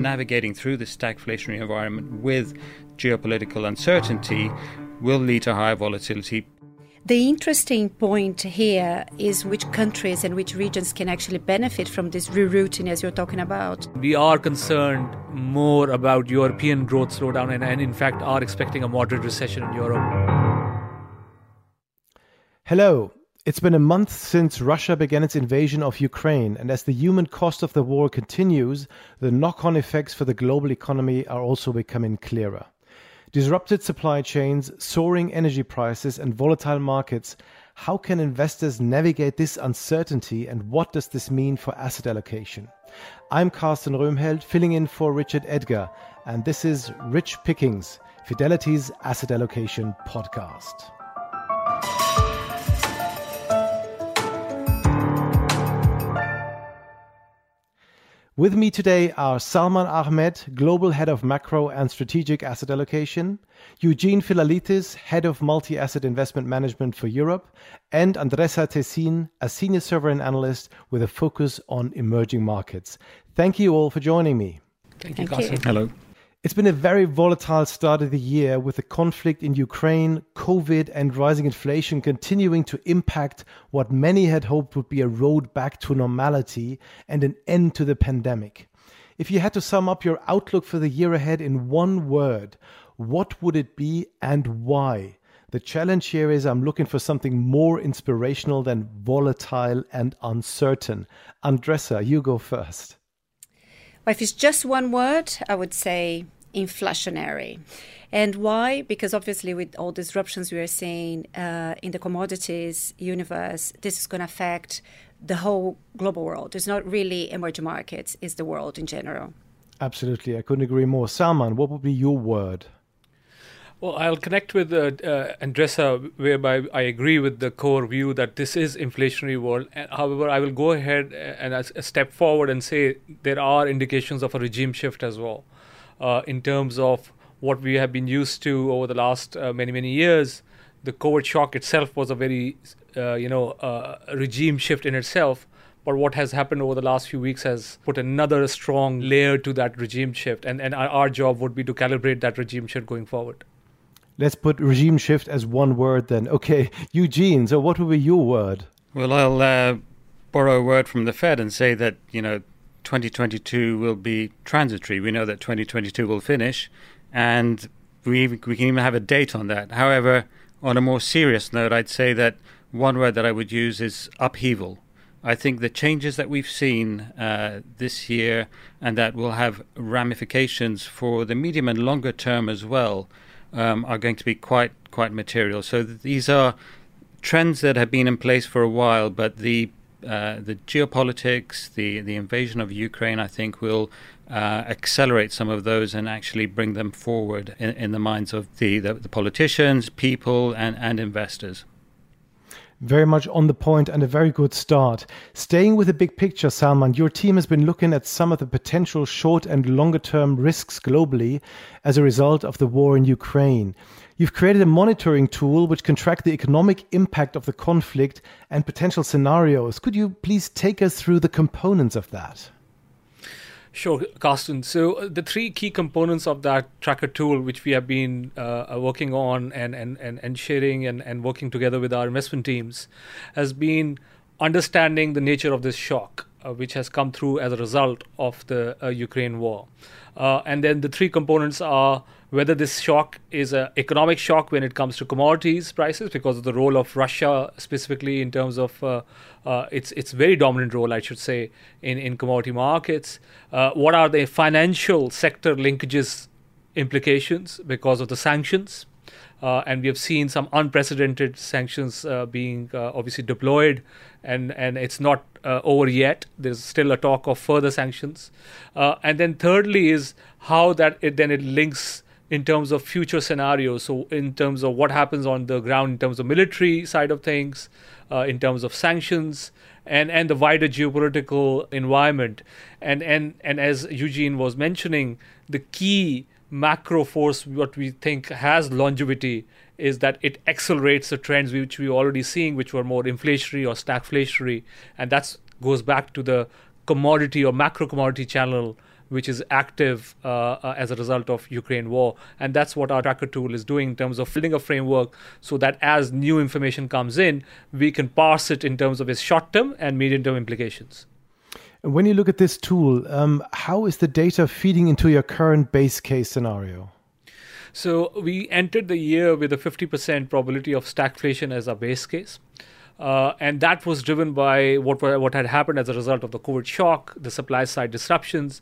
Mm. navigating through this stagflationary environment with geopolitical uncertainty will lead to higher volatility. The interesting point here is which countries and which regions can actually benefit from this rerouting as you're talking about. We are concerned more about European growth slowdown and, and in fact are expecting a moderate recession in Europe. Hello. It's been a month since Russia began its invasion of Ukraine, and as the human cost of the war continues, the knock on effects for the global economy are also becoming clearer. Disrupted supply chains, soaring energy prices, and volatile markets. How can investors navigate this uncertainty, and what does this mean for asset allocation? I'm Carsten Roemheld, filling in for Richard Edgar, and this is Rich Pickings, Fidelity's Asset Allocation Podcast. With me today are Salman Ahmed, Global Head of Macro and Strategic Asset Allocation, Eugene Philalithis, Head of Multi Asset Investment Management for Europe, and Andressa Tessin, a Senior Sovereign Analyst with a focus on emerging markets. Thank you all for joining me. Thank you, Thank you. Hello. It's been a very volatile start of the year with the conflict in Ukraine, COVID, and rising inflation continuing to impact what many had hoped would be a road back to normality and an end to the pandemic. If you had to sum up your outlook for the year ahead in one word, what would it be and why? The challenge here is I'm looking for something more inspirational than volatile and uncertain. Andressa, you go first. Well, if it's just one word, I would say inflationary. And why? Because obviously, with all disruptions we are seeing uh, in the commodities universe, this is going to affect the whole global world. It's not really emerging markets, it's the world in general. Absolutely, I couldn't agree more. Salman, what would be your word? Well, I'll connect with uh, uh, Andressa, whereby I agree with the core view that this is inflationary world. However, I will go ahead and a, step forward and say there are indications of a regime shift as well, uh, in terms of what we have been used to over the last uh, many many years. The COVID shock itself was a very, uh, you know, uh, regime shift in itself. But what has happened over the last few weeks has put another strong layer to that regime shift, and and our, our job would be to calibrate that regime shift going forward. Let's put regime shift as one word then. Okay, Eugene, so what would be your word? Well, I'll uh, borrow a word from the Fed and say that, you know, 2022 will be transitory. We know that 2022 will finish, and we, we can even have a date on that. However, on a more serious note, I'd say that one word that I would use is upheaval. I think the changes that we've seen uh, this year and that will have ramifications for the medium and longer term as well um, are going to be quite quite material. So th- these are trends that have been in place for a while, but the uh, the geopolitics, the the invasion of Ukraine, I think will uh, accelerate some of those and actually bring them forward in, in the minds of the, the, the politicians, people, and, and investors. Very much on the point and a very good start. Staying with the big picture, Salman, your team has been looking at some of the potential short and longer term risks globally as a result of the war in Ukraine. You've created a monitoring tool which can track the economic impact of the conflict and potential scenarios. Could you please take us through the components of that? Sure, Carsten. So uh, the three key components of that tracker tool, which we have been uh, uh, working on and, and, and, and sharing and, and working together with our investment teams, has been understanding the nature of this shock, uh, which has come through as a result of the uh, Ukraine war. Uh, and then the three components are whether this shock is an economic shock when it comes to commodities prices because of the role of Russia specifically in terms of uh, uh, its its very dominant role, I should say, in in commodity markets. Uh, what are the financial sector linkages implications because of the sanctions? Uh, and we have seen some unprecedented sanctions uh, being uh, obviously deployed, and and it's not over yet. There's still a talk of further sanctions, and then thirdly is how that it then it links in terms of future scenarios. So in terms of what happens on the ground, in terms of military side of things, uh, in terms of sanctions, and and the wider geopolitical environment, and and and as Eugene was mentioning, the key macro force what we think has longevity is that it accelerates the trends which we were already seeing which were more inflationary or stagflationary and that goes back to the commodity or macro commodity channel which is active uh, uh, as a result of Ukraine war. And that's what our tracker tool is doing in terms of filling a framework so that as new information comes in, we can parse it in terms of its short term and medium term implications. When you look at this tool, um, how is the data feeding into your current base case scenario? So we entered the year with a 50% probability of stagflation as our base case. Uh, and that was driven by what what had happened as a result of the COVID shock, the supply side disruptions.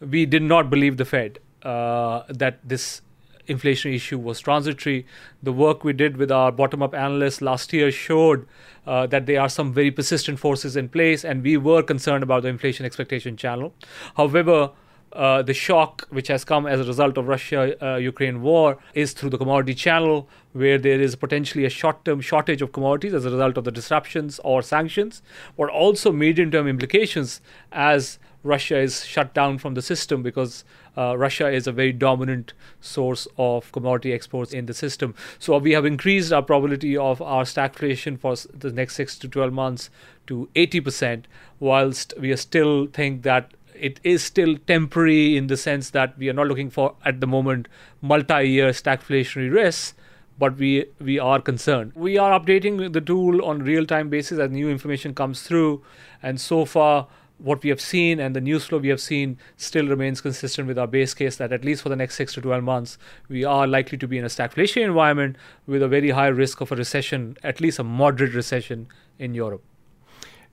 We did not believe the Fed uh, that this inflation issue was transitory. The work we did with our bottom up analysts last year showed uh, that there are some very persistent forces in place, and we were concerned about the inflation expectation channel. However, uh, the shock which has come as a result of Russia uh, Ukraine war is through the commodity channel, where there is potentially a short term shortage of commodities as a result of the disruptions or sanctions, but also medium term implications as Russia is shut down from the system because uh, Russia is a very dominant source of commodity exports in the system. So we have increased our probability of our stagflation for the next six to 12 months to 80%, whilst we still think that it is still temporary in the sense that we are not looking for at the moment multi-year stagflationary risks but we we are concerned we are updating the tool on real time basis as new information comes through and so far what we have seen and the news flow we have seen still remains consistent with our base case that at least for the next 6 to 12 months we are likely to be in a stagflation environment with a very high risk of a recession at least a moderate recession in Europe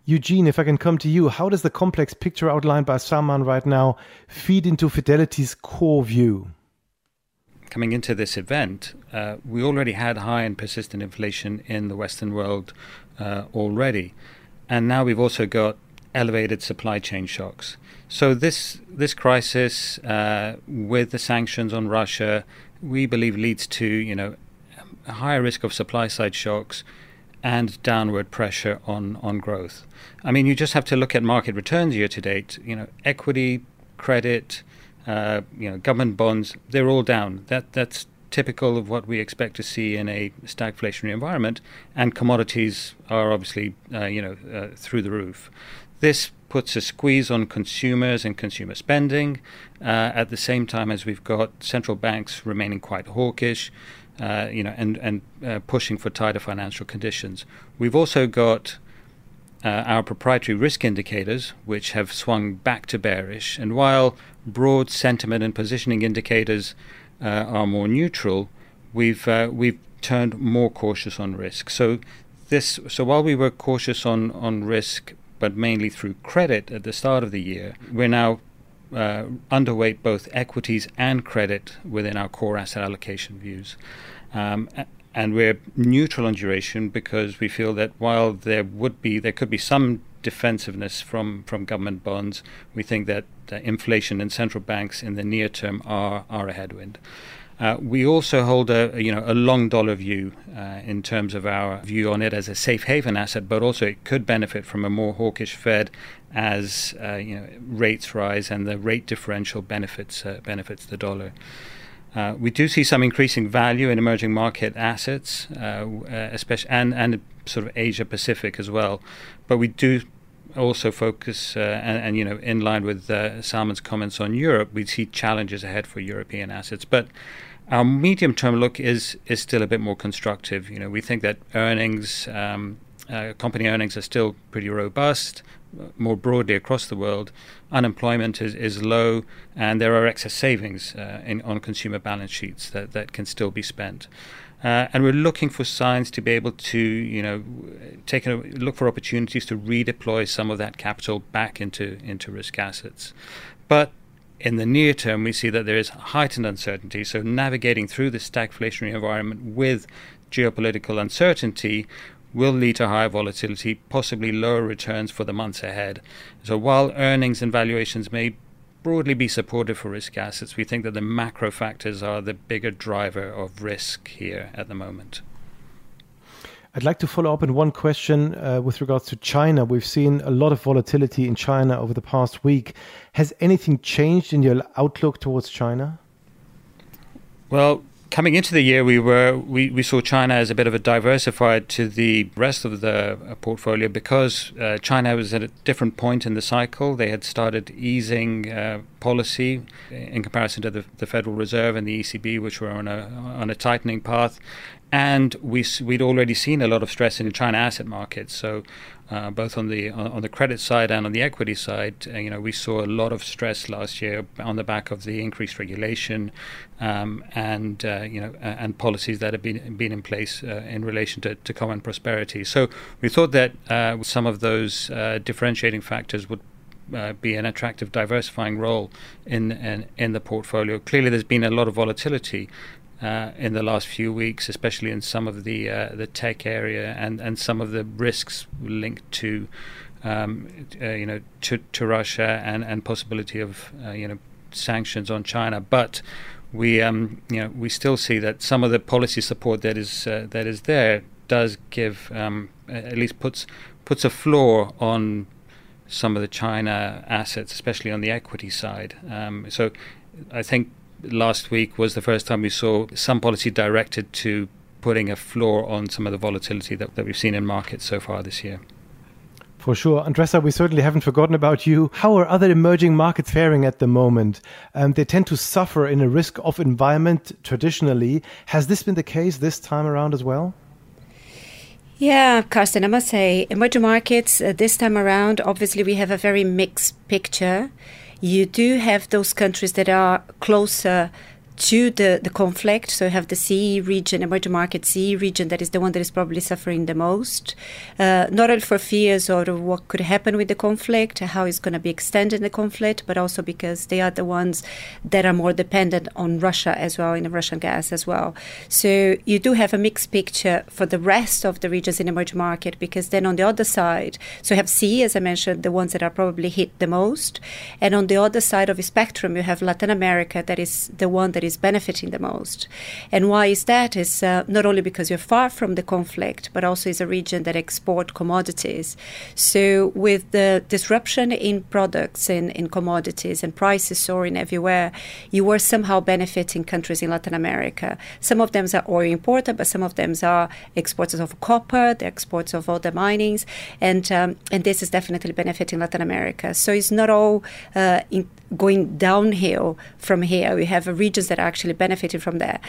Eugene, if I can come to you, how does the complex picture outlined by Salman right now feed into Fidelity's core view? Coming into this event, uh, we already had high and persistent inflation in the Western world uh, already. And now we've also got elevated supply chain shocks. So this this crisis, uh, with the sanctions on Russia, we believe leads to you know a higher risk of supply side shocks, and downward pressure on, on growth. I mean, you just have to look at market returns year to date. You know, equity, credit, uh, you know, government bonds, they're all down. That that's typical of what we expect to see in a stagflationary environment. And commodities are obviously, uh, you know, uh, through the roof. This puts a squeeze on consumers and consumer spending uh, at the same time as we've got central banks remaining quite hawkish uh, you know, and and uh, pushing for tighter financial conditions. We've also got uh, our proprietary risk indicators, which have swung back to bearish. And while broad sentiment and positioning indicators uh, are more neutral, we've uh, we've turned more cautious on risk. So this so while we were cautious on on risk, but mainly through credit at the start of the year, we're now uh, underweight both equities and credit within our core asset allocation views. Um, and we're neutral on duration because we feel that while there would be there could be some defensiveness from, from government bonds, we think that uh, inflation and central banks in the near term are are a headwind. Uh, we also hold a, you know a long dollar view uh, in terms of our view on it as a safe haven asset, but also it could benefit from a more hawkish Fed as uh, you know rates rise and the rate differential benefits uh, benefits the dollar. Uh, we do see some increasing value in emerging market assets, especially and and sort of Asia Pacific as well, but we do also focus uh, and, and, you know in line with uh, Salman's comments on Europe, we see challenges ahead for European assets, but our medium term look is is still a bit more constructive. You know, we think that earnings, um, uh, company earnings, are still pretty robust, more broadly across the world. Unemployment is, is low, and there are excess savings uh, in, on consumer balance sheets that, that can still be spent. Uh, and we're looking for signs to be able to, you know, take a look for opportunities to redeploy some of that capital back into into risk assets. But in the near term, we see that there is heightened uncertainty. So, navigating through this stagflationary environment with geopolitical uncertainty will lead to higher volatility, possibly lower returns for the months ahead. So, while earnings and valuations may broadly be supportive for risk assets, we think that the macro factors are the bigger driver of risk here at the moment. I'd like to follow up on one question uh, with regards to China. We've seen a lot of volatility in China over the past week. Has anything changed in your outlook towards China? Well, coming into the year, we were we, we saw China as a bit of a diversified to the rest of the uh, portfolio because uh, China was at a different point in the cycle. They had started easing uh, policy in comparison to the, the Federal Reserve and the ECB, which were on a on a tightening path, and we we'd already seen a lot of stress in the China asset markets. So uh, both on the on the credit side and on the equity side. Uh, you know, we saw a lot of stress last year on the back of the increased regulation um, and uh, you know and policies that have been been in place uh, in relation to, to common prosperity. So we thought that uh, some of those uh, differentiating factors would. be an attractive diversifying role in, in in the portfolio. Clearly, there's been a lot of volatility uh, in the last few weeks, especially in some of the uh, the tech area and, and some of the risks linked to um, uh, you know to, to Russia and, and possibility of uh, you know sanctions on China. But we um, you know we still see that some of the policy support that is uh, that is there does give um, at least puts puts a floor on some of the China assets, especially on the equity side. Um, so I think last week was the first time we saw some policy directed to putting a floor on some of the volatility that, that we've seen in markets so far this year. For sure. Andressa, we certainly haven't forgotten about you. How are other emerging markets faring at the moment? Um, they tend to suffer in a risk off environment traditionally. Has this been the case this time around as well? Yeah, Carsten, I must say, emerging markets uh, this time around, obviously, we have a very mixed picture you do have those countries that are closer to the, the conflict. So you have the CE region, emerging market CE region, that is the one that is probably suffering the most. Uh, not only for fears of what could happen with the conflict, how it's going to be extended the conflict, but also because they are the ones that are more dependent on Russia as well, in the Russian gas as well. So you do have a mixed picture for the rest of the regions in emerging market, because then on the other side, so you have CE, as I mentioned, the ones that are probably hit the most. And on the other side of the spectrum, you have Latin America, that is the one that is benefiting the most. And why is that? Is uh, not only because you're far from the conflict, but also is a region that export commodities. So with the disruption in products and in commodities and prices soaring everywhere, you are somehow benefiting countries in Latin America. Some of them are oil importer, but some of them are exporters of copper, the exports of other minings, and um, and this is definitely benefiting Latin America. So it's not all uh, in going downhill from here. We have regions that are actually benefiting from there.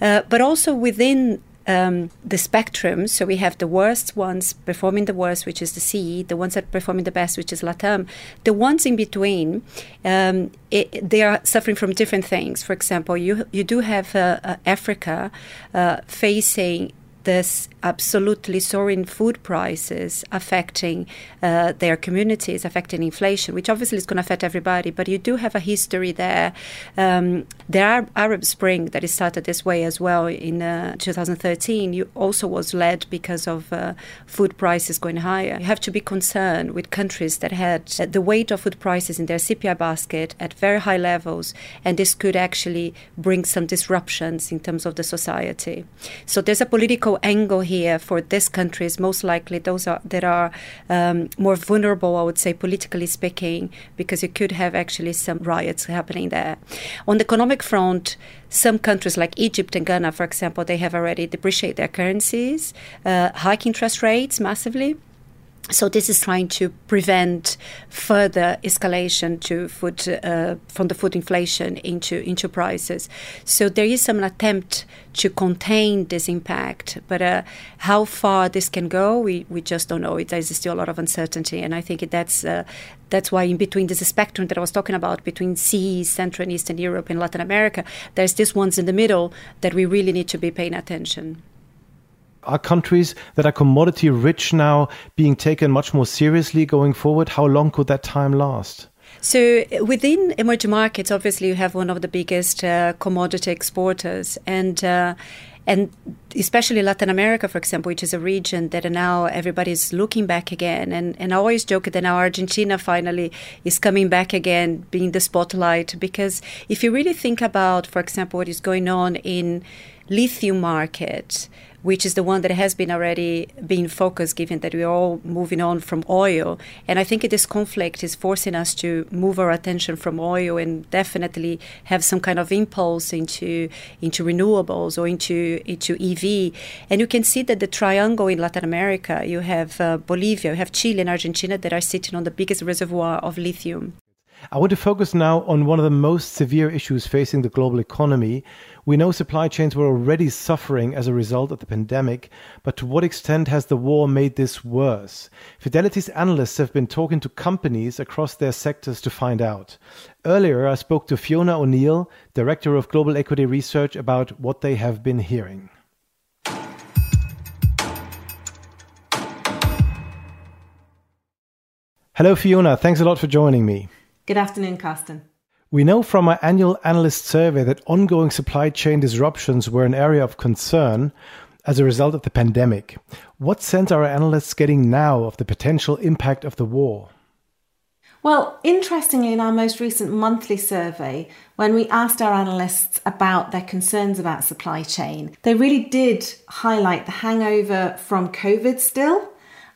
Uh, but also within um, the spectrum. So we have the worst ones performing the worst, which is the CE, the ones that are performing the best, which is LATAM. The ones in between, um, it, they are suffering from different things. For example, you you do have uh, uh, Africa uh, facing this absolutely soaring food prices affecting uh, their communities, affecting inflation, which obviously is going to affect everybody. But you do have a history there. Um, the Arab, Arab Spring that is started this way as well in uh, 2013, you also was led because of uh, food prices going higher. You have to be concerned with countries that had the weight of food prices in their CPI basket at very high levels, and this could actually bring some disruptions in terms of the society. So there's a political angle here for these countries, most likely those are, that are um, more vulnerable, I would say, politically speaking, because you could have actually some riots happening there. On the economic front, some countries like Egypt and Ghana, for example, they have already depreciated their currencies, uh, hike interest rates massively. So this is trying to prevent further escalation to food uh, from the food inflation into into prices. So there is some attempt to contain this impact, but uh, how far this can go, we, we just don't know. There's still a lot of uncertainty, and I think that's uh, that's why in between this spectrum that I was talking about between CE, Central and Eastern Europe, and Latin America, there's this ones in the middle that we really need to be paying attention are countries that are commodity rich now being taken much more seriously going forward? How long could that time last? So within emerging markets, obviously you have one of the biggest uh, commodity exporters, and uh, and especially Latin America, for example, which is a region that now everybody's looking back again. And, and I always joke that now Argentina finally is coming back again, being the spotlight. Because if you really think about, for example, what is going on in lithium market, which is the one that has been already being focused, given that we're all moving on from oil. And I think this conflict is forcing us to move our attention from oil and definitely have some kind of impulse into into renewables or into into EV. And you can see that the triangle in Latin America, you have uh, Bolivia, you have Chile and Argentina that are sitting on the biggest reservoir of lithium. I want to focus now on one of the most severe issues facing the global economy. We know supply chains were already suffering as a result of the pandemic, but to what extent has the war made this worse? Fidelity's analysts have been talking to companies across their sectors to find out. Earlier, I spoke to Fiona O'Neill, Director of Global Equity Research, about what they have been hearing. Hello, Fiona. Thanks a lot for joining me. Good afternoon, Carsten. We know from our annual analyst survey that ongoing supply chain disruptions were an area of concern as a result of the pandemic. What sense are our analysts getting now of the potential impact of the war? Well, interestingly, in our most recent monthly survey, when we asked our analysts about their concerns about supply chain, they really did highlight the hangover from COVID still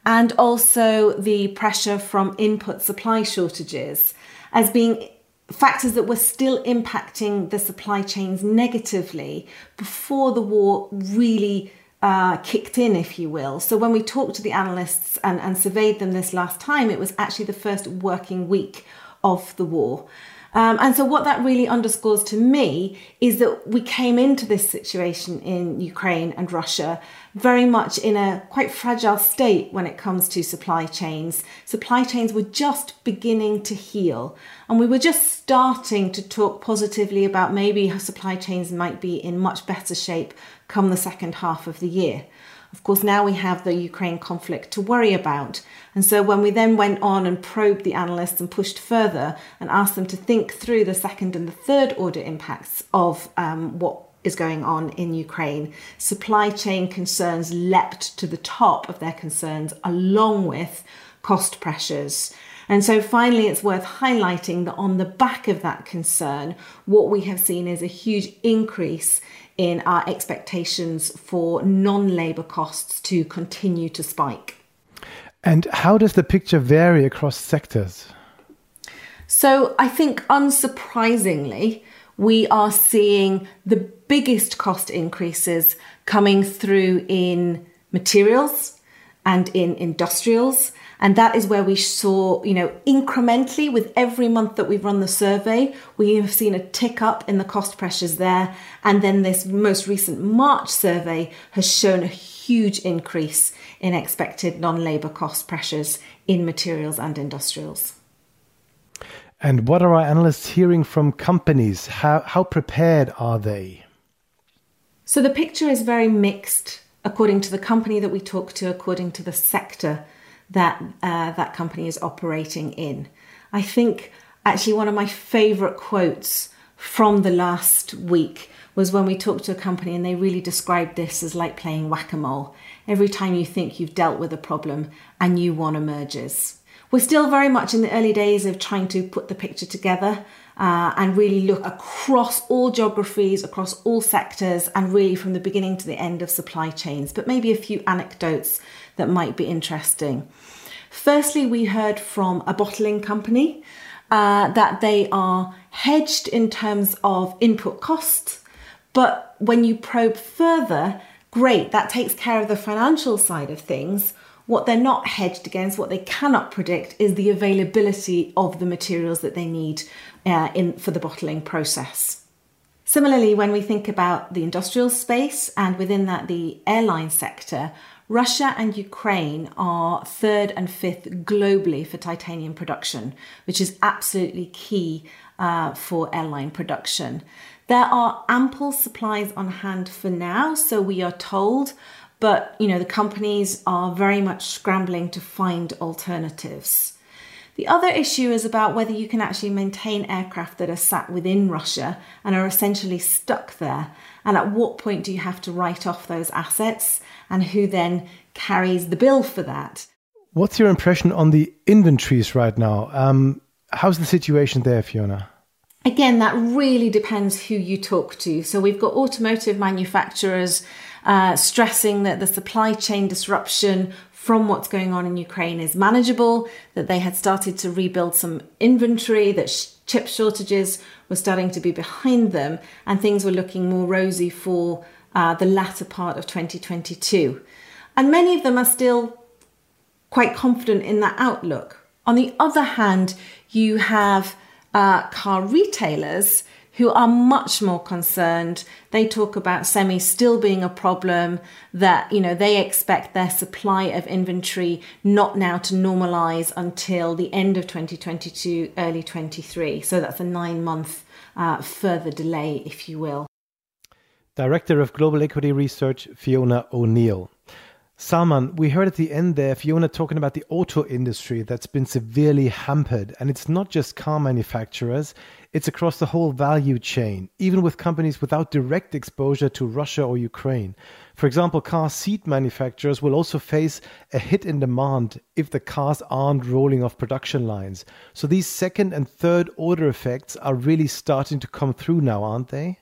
and also the pressure from input supply shortages as being factors that were still impacting the supply chains negatively before the war really uh, kicked in, if you will. So when we talked to the analysts and, and surveyed them this last time, it was actually the first working week of the war. Um, and so, what that really underscores to me is that we came into this situation in Ukraine and Russia very much in a quite fragile state when it comes to supply chains. Supply chains were just beginning to heal, and we were just starting to talk positively about maybe supply chains might be in much better shape come the second half of the year. Of course, now we have the Ukraine conflict to worry about. And so, when we then went on and probed the analysts and pushed further and asked them to think through the second and the third order impacts of um, what is going on in Ukraine, supply chain concerns leapt to the top of their concerns, along with cost pressures. And so finally, it's worth highlighting that on the back of that concern, what we have seen is a huge increase in our expectations for non labour costs to continue to spike. And how does the picture vary across sectors? So I think unsurprisingly, we are seeing the biggest cost increases coming through in materials and in industrials and that is where we saw, you know, incrementally with every month that we've run the survey, we have seen a tick up in the cost pressures there. And then this most recent March survey has shown a huge increase in expected non labour cost pressures in materials and industrials. And what are our analysts hearing from companies? How, how prepared are they? So the picture is very mixed according to the company that we talk to, according to the sector that uh, that company is operating in. I think actually one of my favorite quotes from the last week was when we talked to a company and they really described this as like playing whack-a-mole. Every time you think you've dealt with a problem, a new one emerges. We're still very much in the early days of trying to put the picture together uh, and really look across all geographies, across all sectors, and really from the beginning to the end of supply chains. But maybe a few anecdotes that might be interesting. Firstly, we heard from a bottling company uh, that they are hedged in terms of input costs, but when you probe further, great, that takes care of the financial side of things. What they're not hedged against, what they cannot predict, is the availability of the materials that they need uh, in, for the bottling process. Similarly, when we think about the industrial space and within that the airline sector, Russia and Ukraine are third and fifth globally for titanium production, which is absolutely key uh, for airline production. There are ample supplies on hand for now, so we are told, but you know the companies are very much scrambling to find alternatives. The other issue is about whether you can actually maintain aircraft that are sat within Russia and are essentially stuck there. And at what point do you have to write off those assets and who then carries the bill for that? What's your impression on the inventories right now? Um, how's the situation there, Fiona? Again, that really depends who you talk to. So we've got automotive manufacturers uh, stressing that the supply chain disruption from what's going on in Ukraine is manageable, that they had started to rebuild some inventory, that sh- chip shortages were starting to be behind them, and things were looking more rosy for uh, the latter part of 2022. And many of them are still quite confident in that outlook. On the other hand, you have uh, car retailers who are much more concerned. They talk about semi still being a problem, that, you know, they expect their supply of inventory not now to normalize until the end of 2022, early 23. So that's a nine month uh, further delay, if you will. Director of Global Equity Research, Fiona O'Neill. Salman, we heard at the end there Fiona talking about the auto industry that's been severely hampered. And it's not just car manufacturers, it's across the whole value chain, even with companies without direct exposure to Russia or Ukraine. For example, car seat manufacturers will also face a hit in demand if the cars aren't rolling off production lines. So these second and third order effects are really starting to come through now, aren't they?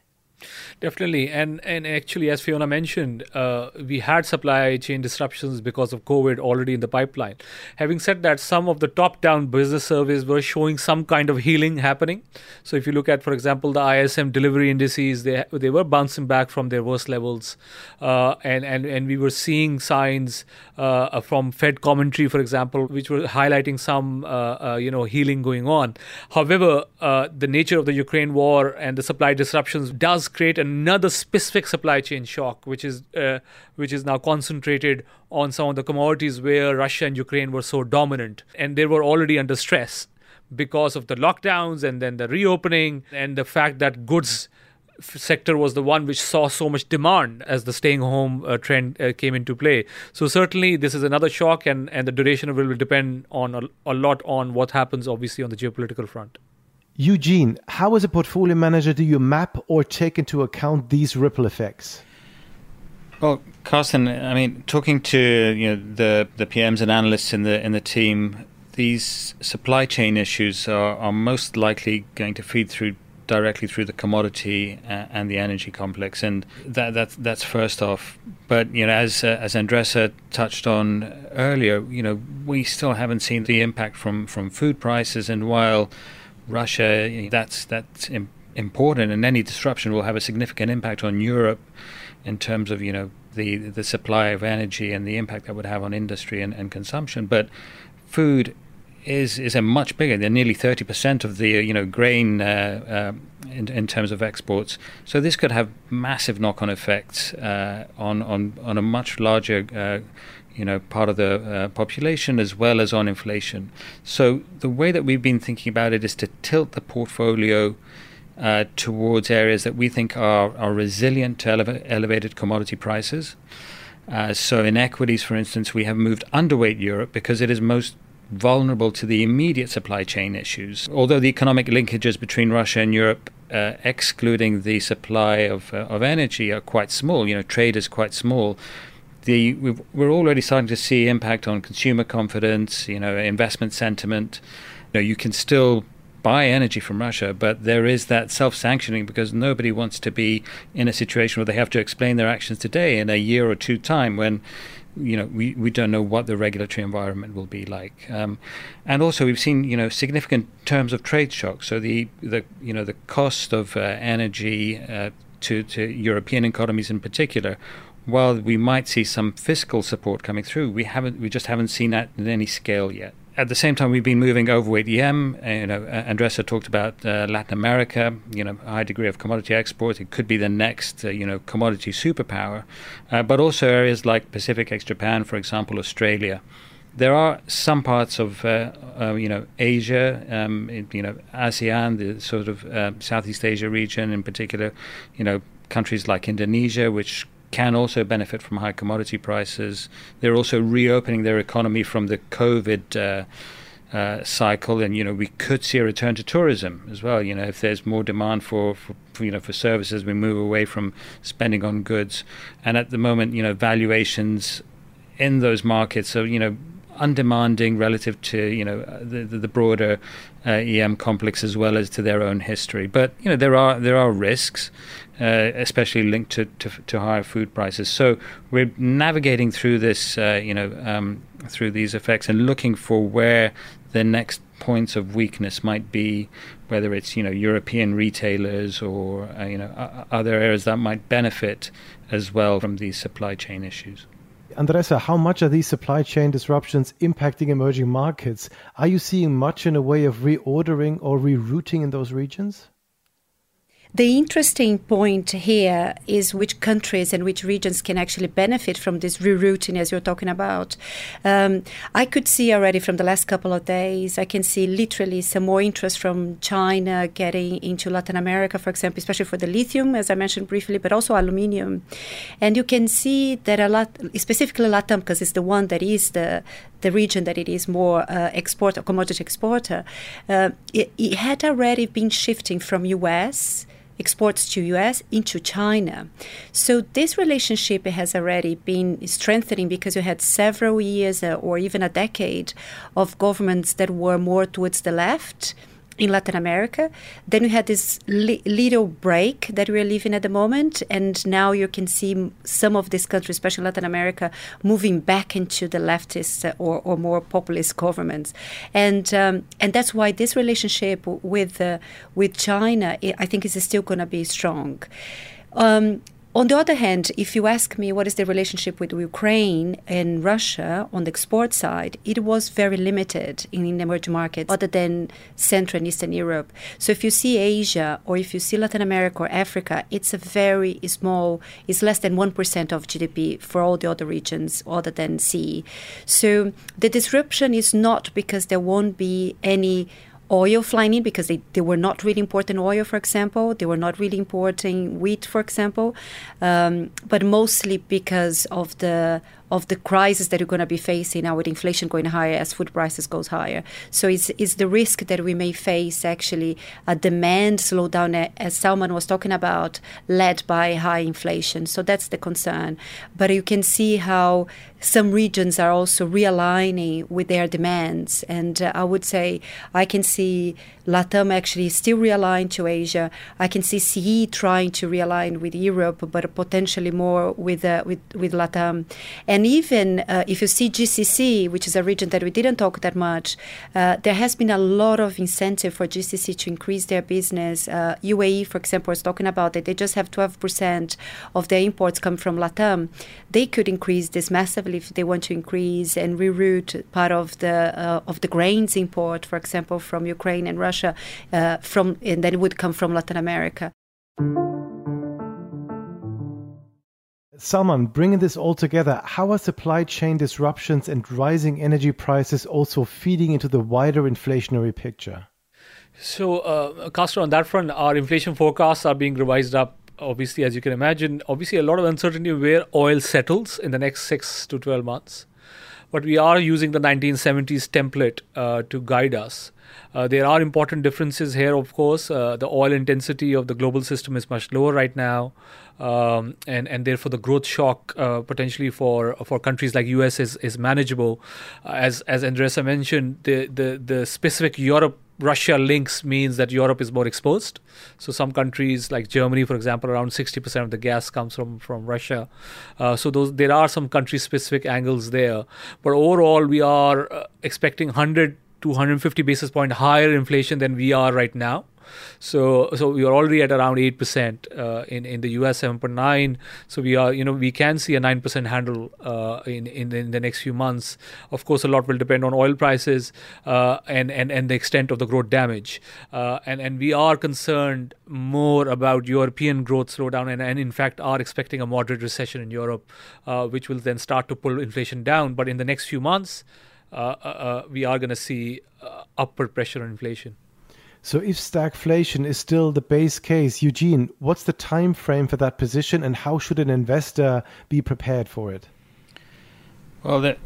Definitely, and and actually, as Fiona mentioned, uh, we had supply chain disruptions because of COVID already in the pipeline. Having said that, some of the top-down business surveys were showing some kind of healing happening. So, if you look at, for example, the ISM delivery indices, they they were bouncing back from their worst levels, uh, and and and we were seeing signs uh, from Fed commentary, for example, which were highlighting some uh, uh, you know healing going on. However, uh, the nature of the Ukraine war and the supply disruptions does create another specific supply chain shock, which is uh, which is now concentrated on some of the commodities where Russia and Ukraine were so dominant, and they were already under stress because of the lockdowns and then the reopening and the fact that goods sector was the one which saw so much demand as the staying home uh, trend uh, came into play. So certainly this is another shock, and and the duration of it will depend on a, a lot on what happens, obviously, on the geopolitical front. Eugene, how as a portfolio manager do you map or take into account these ripple effects? Well, Carsten, I mean, talking to you know the the PMs and analysts in the in the team, these supply chain issues are, are most likely going to feed through directly through the commodity uh, and the energy complex, and that that that's first off. But you know, as uh, as Andressa touched on earlier, you know, we still haven't seen the impact from from food prices, and while Russia, that's that's important, and any disruption will have a significant impact on Europe in terms of you know the the supply of energy and the impact that would have on industry and, and consumption. But food is is a much bigger. They're nearly thirty percent of the you know grain uh, uh, in, in terms of exports. So this could have massive knock-on effects uh, on on on a much larger uh, you know, part of the uh, population as well as on inflation. So the way that we've been thinking about it is to tilt the portfolio uh, towards areas that we think are, are resilient to eleva- elevated commodity prices. Uh, so in equities, for instance, we have moved underweight Europe because it is most vulnerable to the immediate supply chain issues. Although the economic linkages between Russia and Europe, uh, excluding the supply of, uh, of energy, are quite small, you know, trade is quite small the we're already starting to see impact on consumer confidence, you know, investment sentiment. You know, you can still buy energy from Russia, but there is that self-sanctioning because nobody wants to be in a situation where they have to explain their actions today in a year or two time when you know we, we don't know what the regulatory environment will be like um, and also we've seen you know significant terms of trade shocks so the the you know the cost of uh, energy uh, to to European economies in particular while we might see some fiscal support coming through, we haven't, we just haven't seen that in any scale yet. At the same time, we've been moving overweight EM. Uh, you know, Andressa talked about uh, Latin America. You know, high degree of commodity exports. It could be the next, uh, you know, commodity superpower. Uh, but also areas like Pacific ex Japan, for example, Australia. There are some parts of, uh, uh, you know, Asia, um, you know, ASEAN, the sort of Southeast Asia region in particular. You know, countries like Indonesia, which can also benefit from high commodity prices. They're also reopening their economy from the COVID uh, uh, cycle, and you know we could see a return to tourism as well. You know, if there's more demand for, for, for, you know for services, we move away from spending on goods. And at the moment, you know, valuations in those markets are you know undemanding relative to you know the the, the broader uh, EM complex as well as to their own history. But you know there are there are risks, uh, especially linked to, to, to higher food prices. So we're navigating through this uh, you know um, through these effects and looking for where the next points of weakness might be, whether it's you know European retailers or uh, you know other areas that might benefit as well from these supply chain issues. Andressa, how much are these supply chain disruptions impacting emerging markets? Are you seeing much in a way of reordering or rerouting in those regions? The interesting point here is which countries and which regions can actually benefit from this rerouting, as you're talking about. Um, I could see already from the last couple of days, I can see literally some more interest from China getting into Latin America, for example, especially for the lithium, as I mentioned briefly, but also aluminium. And you can see that a lot, specifically Latam, because it's the one that is the the region that it is more uh, export commodity exporter, uh, it, it had already been shifting from U.S exports to US into China. So this relationship has already been strengthening because you had several years uh, or even a decade of governments that were more towards the left in Latin America. Then we had this li- little break that we're living at the moment, and now you can see some of these countries, especially Latin America, moving back into the leftist uh, or, or more populist governments, and um, and that's why this relationship with uh, with China, I think, is still going to be strong. Um, on the other hand, if you ask me what is the relationship with Ukraine and Russia on the export side, it was very limited in emerging markets other than Central and Eastern Europe. So if you see Asia or if you see Latin America or Africa, it's a very small, it's less than 1% of GDP for all the other regions other than CE. So the disruption is not because there won't be any oil flying in because they, they were not really importing oil, for example. They were not really importing wheat, for example, um, but mostly because of the of the crisis that we're going to be facing now with inflation going higher as food prices goes higher. So it's, it's the risk that we may face actually a demand slowdown, as Salman was talking about, led by high inflation. So that's the concern. But you can see how some regions are also realigning with their demands. And uh, I would say I can see LATAM actually is still realigned to Asia. I can see CE trying to realign with Europe, but potentially more with uh, with with LATAM. And even uh, if you see GCC, which is a region that we didn't talk that much, uh, there has been a lot of incentive for GCC to increase their business. UAE, uh, for example, is talking about that they just have 12% of their imports come from LATAM. They could increase this massively if they want to increase and reroute part of the uh, of the grains import, for example, from Ukraine and Russia Russia, uh, from and then it would come from Latin America. Salman, bringing this all together, how are supply chain disruptions and rising energy prices also feeding into the wider inflationary picture? So, uh, Castor, on that front, our inflation forecasts are being revised up. Obviously, as you can imagine, obviously a lot of uncertainty where oil settles in the next six to twelve months. But we are using the 1970s template uh, to guide us. Uh, there are important differences here, of course. Uh, the oil intensity of the global system is much lower right now, um, and and therefore the growth shock uh, potentially for for countries like US is is manageable. As as Andressa mentioned, the the the specific Europe Russia links means that Europe is more exposed. So some countries like Germany, for example, around 60% of the gas comes from from Russia. Uh, so those there are some country specific angles there. But overall, we are uh, expecting 100 to 150 basis point higher inflation than we are right now. So, so we are already at around eight percent uh, in in the U.S. seven point nine. So we are, you know, we can see a nine percent handle uh, in, in in the next few months. Of course, a lot will depend on oil prices uh, and and and the extent of the growth damage. And and we are concerned more about European growth slowdown, and and in fact are expecting a moderate recession in Europe, uh, which will then start to pull inflation down. But in the next few months. Uh, uh, we are going to see upward pressure on inflation. So if stagflation is still the base case, Eugene, what's the time frame for that position and how should an investor be prepared for it? Well, there,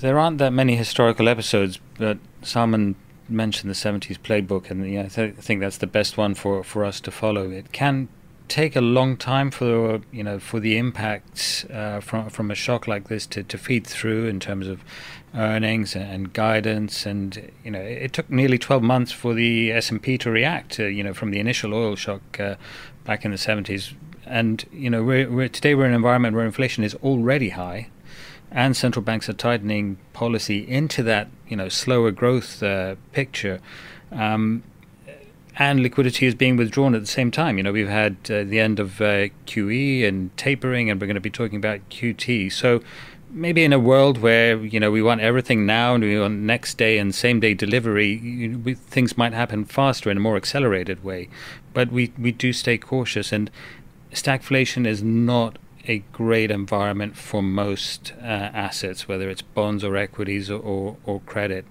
there aren't that many historical episodes, but Salman mentioned the 70s playbook, and I, th- think that's the best one for, for us to follow. It can take a long time for you know for the impacts uh, from from a shock like this to, to feed through in terms of earnings and guidance. And you know it took nearly 12 months for the S&P to react to, you know from the initial oil shock uh, back in the 70s and you know we're, we're, today we're in an environment where inflation is already high and central banks are tightening policy into that you know slower growth uh, picture. Um, and liquidity is being withdrawn at the same time. You know, we've had uh, the end of uh, QE and tapering, and we're going to be talking about QT. So maybe in a world where you know we want everything now and we want next day and same day delivery, you, we, things might happen faster in a more accelerated way. But we we do stay cautious, and stagflation is not a great environment for most uh, assets, whether it's bonds or equities or, or, credit.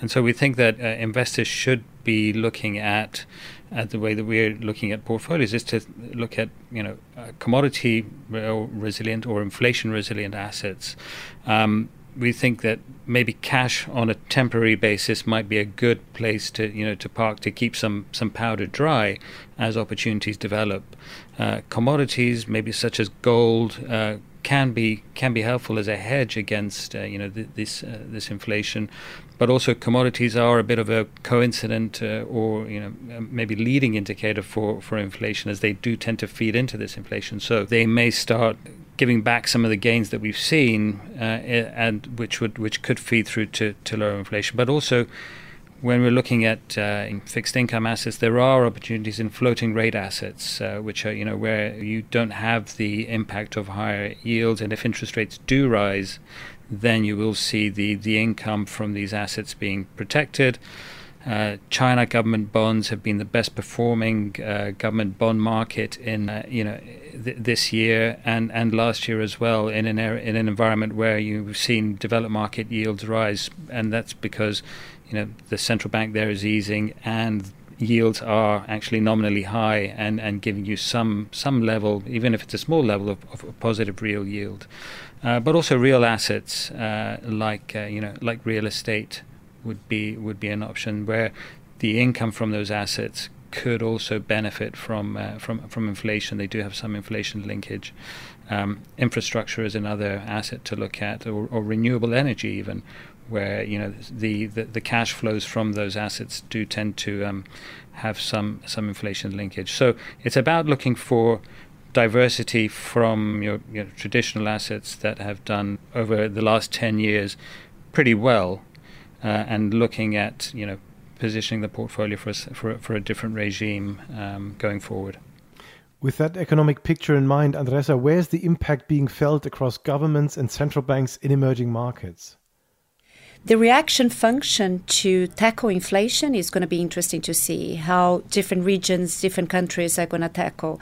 And so we think that uh, investors should be looking at at the way that we're looking at portfolios is to look at you know uh, commodity resilient or inflation resilient assets. Um, we think that maybe cash on a temporary basis might be a good place to you know to park to keep some some powder dry as opportunities develop. Uh, commodities, maybe such as gold, uh, can be can be helpful as a hedge against uh, you know th- this uh, this inflation, but also commodities are a bit of a coincident uh, or you know maybe leading indicator for for inflation as they do tend to feed into this inflation. So they may start giving back some of the gains that we've seen, uh, and which would which could feed through to, to lower inflation. But also, when we're looking at uh, fixed income assets, there are opportunities in floating rate assets, uh, which are you know where you don't have the impact of higher yields, and if interest rates do rise, then you will see the the income from these assets being protected. Uh, China government bonds have been the best performing uh, government bond market in uh, you know th- this year and, and last year as well in an er- in an environment where you've seen developed market yields rise and that's because you know the central bank there is easing and yields are actually nominally high and, and giving you some some level even if it's a small level of, of positive real yield uh, but also real assets uh, like you know like real estate would be would be an option where the income from those assets could also benefit from uh, from from inflation. They do have some inflation linkage. Um, infrastructure is another asset to look at, or, or, renewable energy even, where you know the, the, the cash flows from those assets do tend to um, have some some inflation linkage. So it's about looking for diversity from your, your traditional assets that have done over the last ten years pretty well uh, and looking at you know positioning the portfolio for a, for, for a different regime um, going forward. With that economic picture in mind, Andressa, where's the impact being felt across governments and central banks in emerging markets? The reaction function to tackle inflation is going to be interesting to see how different regions, different countries are going to tackle.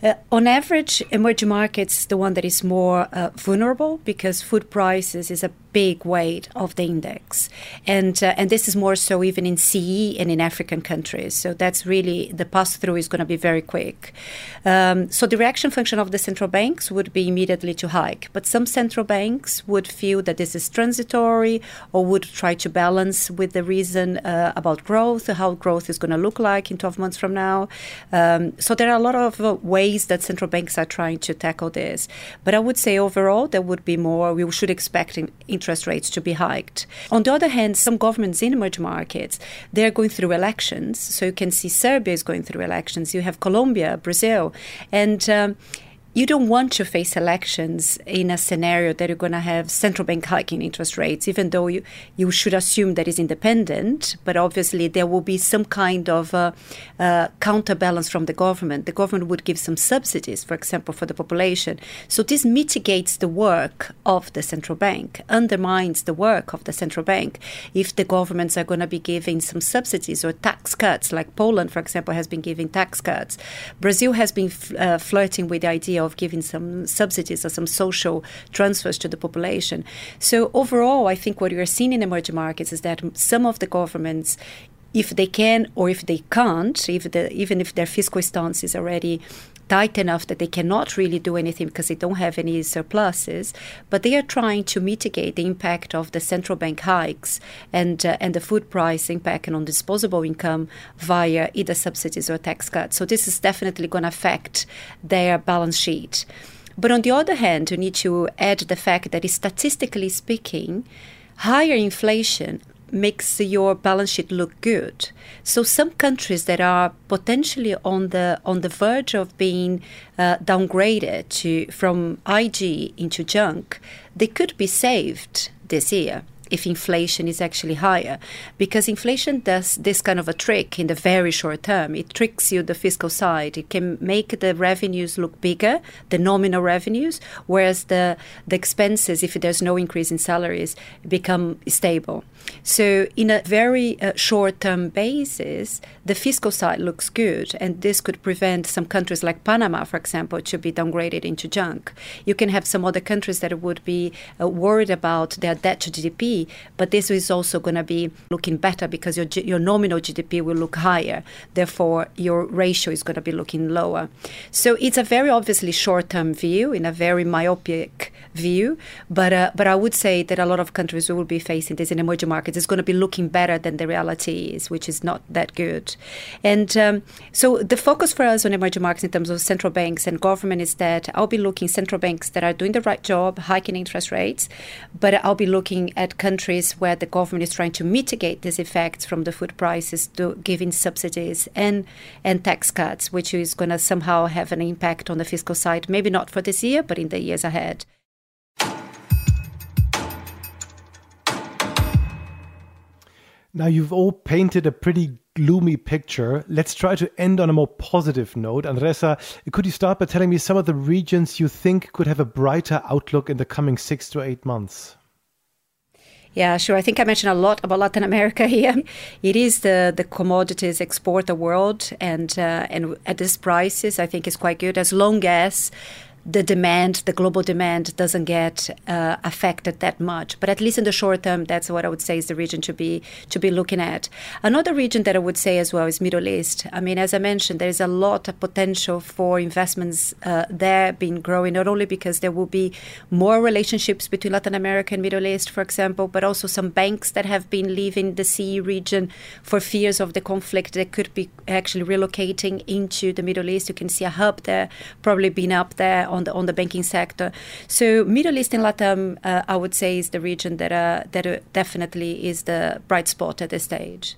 Uh, on average, emerging markets is the one that is more uh, vulnerable because food prices is a big weight of the index, and uh, and this is more so even in CE and in African countries. So that's really the pass through is going to be very quick. Um, so the reaction function of the central banks would be immediately to hike, but some central banks would feel that this is transitory or would try to balance with the reason uh, about growth, how growth is going to look like in 12 months from now. Um, so there are a lot of uh, ways ways that central banks are trying to tackle this. But I would say overall, there would be more, we should expect interest rates to be hiked. On the other hand, some governments in emerging markets, they're going through elections. So you can see Serbia is going through elections. You have Colombia, Brazil. And um, you don't want to face elections in a scenario that you're going to have central bank hiking interest rates, even though you, you should assume that is independent. But obviously, there will be some kind of uh, uh, counterbalance from the government. The government would give some subsidies, for example, for the population. So this mitigates the work of the central bank, undermines the work of the central bank. If the governments are going to be giving some subsidies or tax cuts, like Poland, for example, has been giving tax cuts, Brazil has been uh, flirting with the idea of of giving some subsidies or some social transfers to the population. So overall, I think what we are seeing in emerging markets is that some of the governments if they can or if they can't, if the, even if their fiscal stance is already tight enough that they cannot really do anything because they don't have any surpluses. But they are trying to mitigate the impact of the central bank hikes and uh, and the food price impact on disposable income via either subsidies or tax cuts. So this is definitely going to affect their balance sheet. But on the other hand, you need to add the fact that statistically speaking, higher inflation makes your balance sheet look good. So some countries that are potentially on the on the verge of being uh, downgraded to from IG into junk, they could be saved this year if inflation is actually higher. Because inflation does this kind of a trick in the very short term. It tricks you the fiscal side. It can make the revenues look bigger the nominal revenues whereas the the expenses if there's no increase in salaries become stable. So in a very uh, short term basis the fiscal side looks good and this could prevent some countries like Panama for example to be downgraded into junk. You can have some other countries that would be uh, worried about their debt to GDP but this is also going to be looking better because your, your nominal GDP will look higher. Therefore, your ratio is going to be looking lower. So it's a very obviously short term view in a very myopic view. But, uh, but I would say that a lot of countries will be facing this in emerging markets. It's going to be looking better than the reality is, which is not that good. And um, so the focus for us on emerging markets in terms of central banks and government is that I'll be looking central banks that are doing the right job, hiking interest rates, but I'll be looking at countries where the government is trying to mitigate these effects from the food prices to giving subsidies and and tax cuts, which is going to somehow have an impact on the fiscal side, maybe not for this year, but in the years ahead. Now, you've all painted a pretty gloomy picture. Let's try to end on a more positive note. Andressa, could you start by telling me some of the regions you think could have a brighter outlook in the coming six to eight months? Yeah, sure. I think I mentioned a lot about Latin America here. It is the, the commodities export the world, and uh, and at these prices, I think it's quite good as long as the demand, the global demand, doesn't get uh, affected that much. But at least in the short term, that's what I would say is the region to be to be looking at. Another region that I would say as well is Middle East. I mean, as I mentioned, there is a lot of potential for investments uh, there being growing, not only because there will be more relationships between Latin America and Middle East, for example, but also some banks that have been leaving the CE region for fears of the conflict that could be actually relocating into the Middle East. You can see a hub there, probably been up there on the on the banking sector. So Middle East and Latam, uh, I would say, is the region that uh, that uh, definitely is the bright spot at this stage.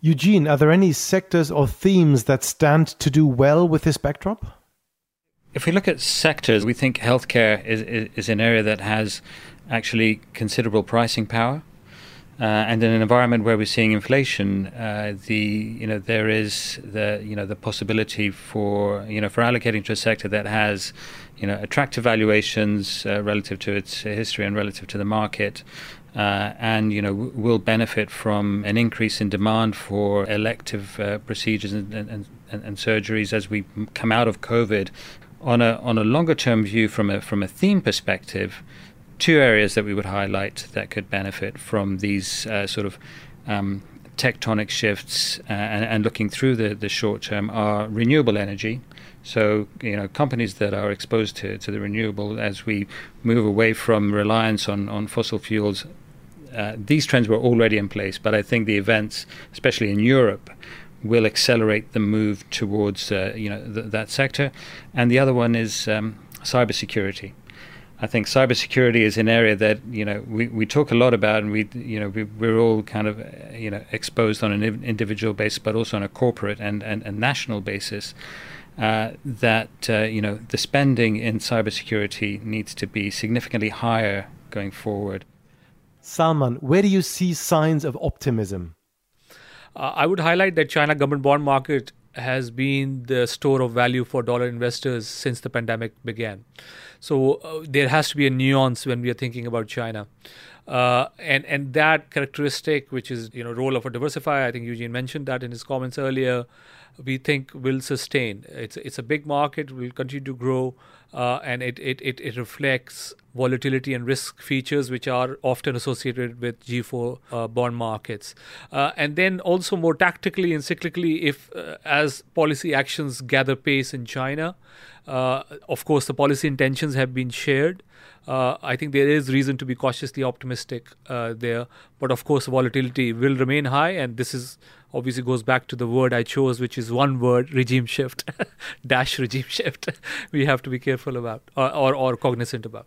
Eugene, are there any sectors or themes that stand to do well with this backdrop? If we look at sectors, we think healthcare is, is, is an area that has actually considerable pricing power. Uh, and in an environment where we're seeing inflation, uh, the you know there is the you know the possibility for you know for allocating to a sector that has you know attractive valuations uh, relative to its history and relative to the market, uh, and you know w- will benefit from an increase in demand for elective uh, procedures and, and, and, and, surgeries as we come out of COVID. On a on a longer term view, from a from a theme perspective, two areas that we would highlight that could benefit from these uh, sort of um, tectonic shifts uh, and, and, looking through the, the short term are renewable energy. So, you know, companies that are exposed to, to the renewable as we move away from reliance on, on fossil fuels, uh, these trends were already in place, but I think the events, especially in Europe, will accelerate the move towards, uh, you know, th- that sector. And the other one is um, cybersecurity. I think cybersecurity is an area that you know we, we talk a lot about, and we you know we, we're all kind of you know exposed on an individual basis, but also on a corporate and and, and national basis. Uh, that uh, you know the spending in cybersecurity needs to be significantly higher going forward. Salman, where do you see signs of optimism? Uh, I would highlight that China government bond market has been the store of value for dollar investors since the pandemic began. So uh, there has to be a nuance when we are thinking about China. Uh, and and that characteristic, which is you know role of a diversifier, I think Eugene mentioned that in his comments earlier, we think will sustain. It's it's a big market, will continue to grow, uh, and it, it, it, it reflects volatility and risk features which are often associated with G4 uh, bond markets. Uh, and then also more tactically and cyclically, if uh, as policy actions gather pace in China, uh, of course the policy intentions have been shared. Uh, I think there is reason to be cautiously optimistic uh, there, but of course volatility will remain high, and this is obviously goes back to the word I chose, which is one word: regime shift, dash regime shift. we have to be careful about or, or, or cognizant about.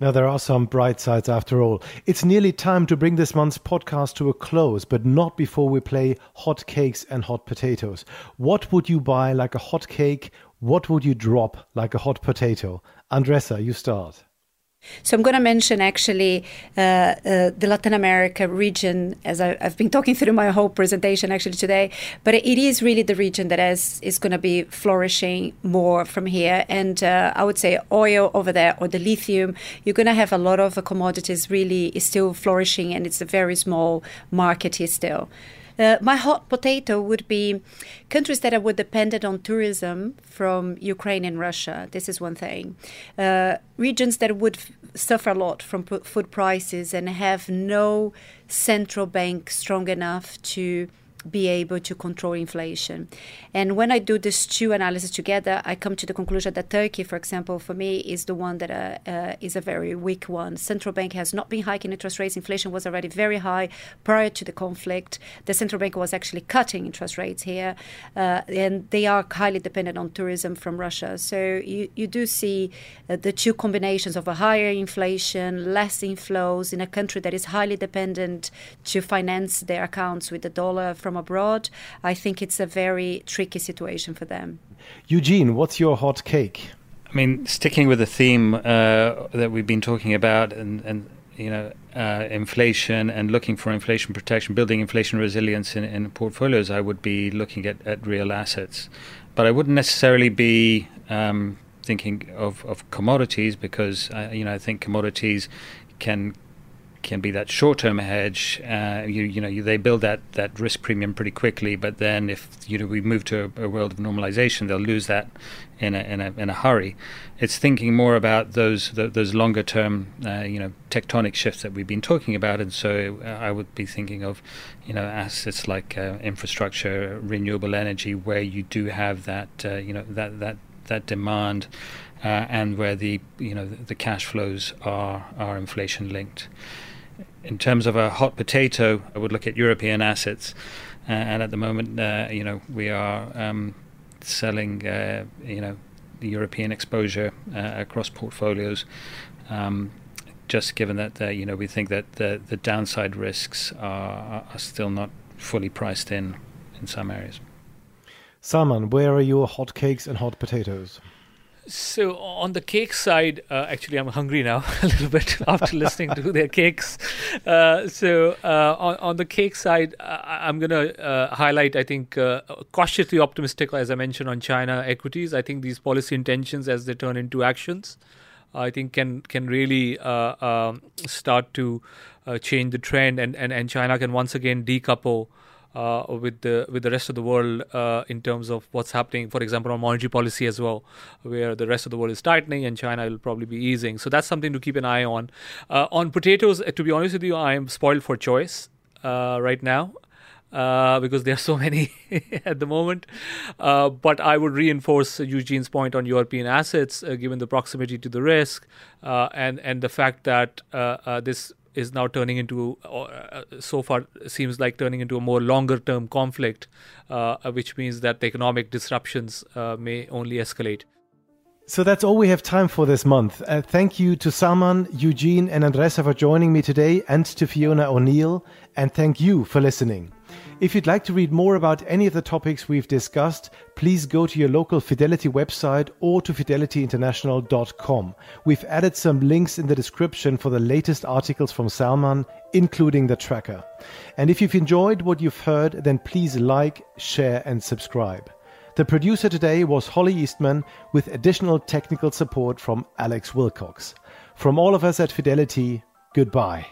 Now, there are some bright sides after all. It's nearly time to bring this month's podcast to a close, but not before we play hot cakes and hot potatoes. What would you buy like a hot cake? What would you drop like a hot potato? Andressa, you start. So I'm going to mention actually uh, uh, the Latin America region, as I, have been talking through my whole presentation actually today. But it is really the region that is is going to be flourishing more from here. And uh, I would say oil over there or the lithium, you're going to have a lot of commodities really still flourishing, and it's a very small market here still. Uh, my hot potato would be countries that are dependent on tourism from Ukraine and Russia. This is one thing. Uh, regions that would f- suffer a lot from p- food prices and have no central bank strong enough to be able to control inflation. And when I do these two analyses together, I come to the conclusion that Turkey, for example, for me, is the one that uh, uh, is a very weak one. Central bank has not been hiking interest rates. Inflation was already very high prior to the conflict. The central bank was actually cutting interest rates here, uh, and they are highly dependent on tourism from Russia. So you, you do see uh, the two combinations of a higher inflation, less inflows in a country that is highly dependent to finance their accounts with the dollar from from abroad, I think it's a very tricky situation for them. Eugene, what's your hot cake? I mean, sticking with the theme uh, that we've been talking about, and, and you know, uh, inflation and looking for inflation protection, building inflation resilience in, in portfolios, I would be looking at, at real assets. But I wouldn't necessarily be um, thinking of, of commodities because, uh, you know, I think commodities can can be that short-term hedge. Uh, you, you know, you, they build that, that risk premium pretty quickly, but then if you know we move to a, a world of normalization, they'll lose that in a, in a in a hurry. It's thinking more about those the, those longer-term, uh, you know, tectonic shifts that we've been talking about, and so uh, I would be thinking of, you know, assets like uh, infrastructure, renewable energy, where you do have that, uh, you know, that that that demand. Uh, and where the you know the cash flows are are inflation linked in terms of a hot potato, I would look at European assets, uh, and at the moment, uh, you know, we are um, selling, uh, you know, the European exposure uh, across portfolios. Um, just given that, uh, you know, we think that the, the downside risks are, are still not fully priced in in some areas. Salman, where are your hot cakes and hot potatoes? So on the cake side, uh, actually, I'm hungry now a little bit after listening to their cakes. Uh, so uh, on, on the cake side, I'm going to uh, highlight, I think, uh, cautiously optimistic, as I mentioned, on China equities. I think these policy intentions, as they turn into actions, I think can can really uh, um, start to change the trend, and, and, and China can once again decouple uh, with the with the rest of the world uh, in terms of what's happening. For example, on monetary policy as well, where the rest of the world is tightening and China will probably be easing. So that's something to keep an eye on. Uh, on potatoes, uh, to be honest with you, I am spoiled for choice uh, right now. Uh, because there are so many at the moment. But I would reinforce Eugene's point on European assets, given the proximity to the risk and and the fact that this is now turning into, uh, so far seems like turning into a more longer term conflict, uh, which means that the economic disruptions uh, may only escalate. So that's all we have time for this month. Uh, thank you to Salman, Eugene, and Andressa for joining me today, and to Fiona O'Neill, and thank you for listening. If you'd like to read more about any of the topics we've discussed, please go to your local Fidelity website or to fidelityinternational.com. We've added some links in the description for the latest articles from Salman, including the tracker. And if you've enjoyed what you've heard, then please like, share, and subscribe. The producer today was Holly Eastman with additional technical support from Alex Wilcox. From all of us at Fidelity, goodbye.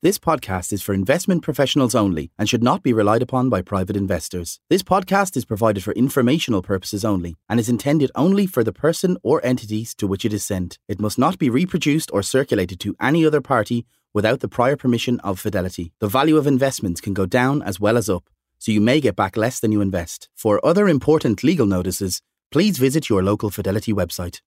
This podcast is for investment professionals only and should not be relied upon by private investors. This podcast is provided for informational purposes only and is intended only for the person or entities to which it is sent. It must not be reproduced or circulated to any other party without the prior permission of Fidelity. The value of investments can go down as well as up, so you may get back less than you invest. For other important legal notices, please visit your local Fidelity website.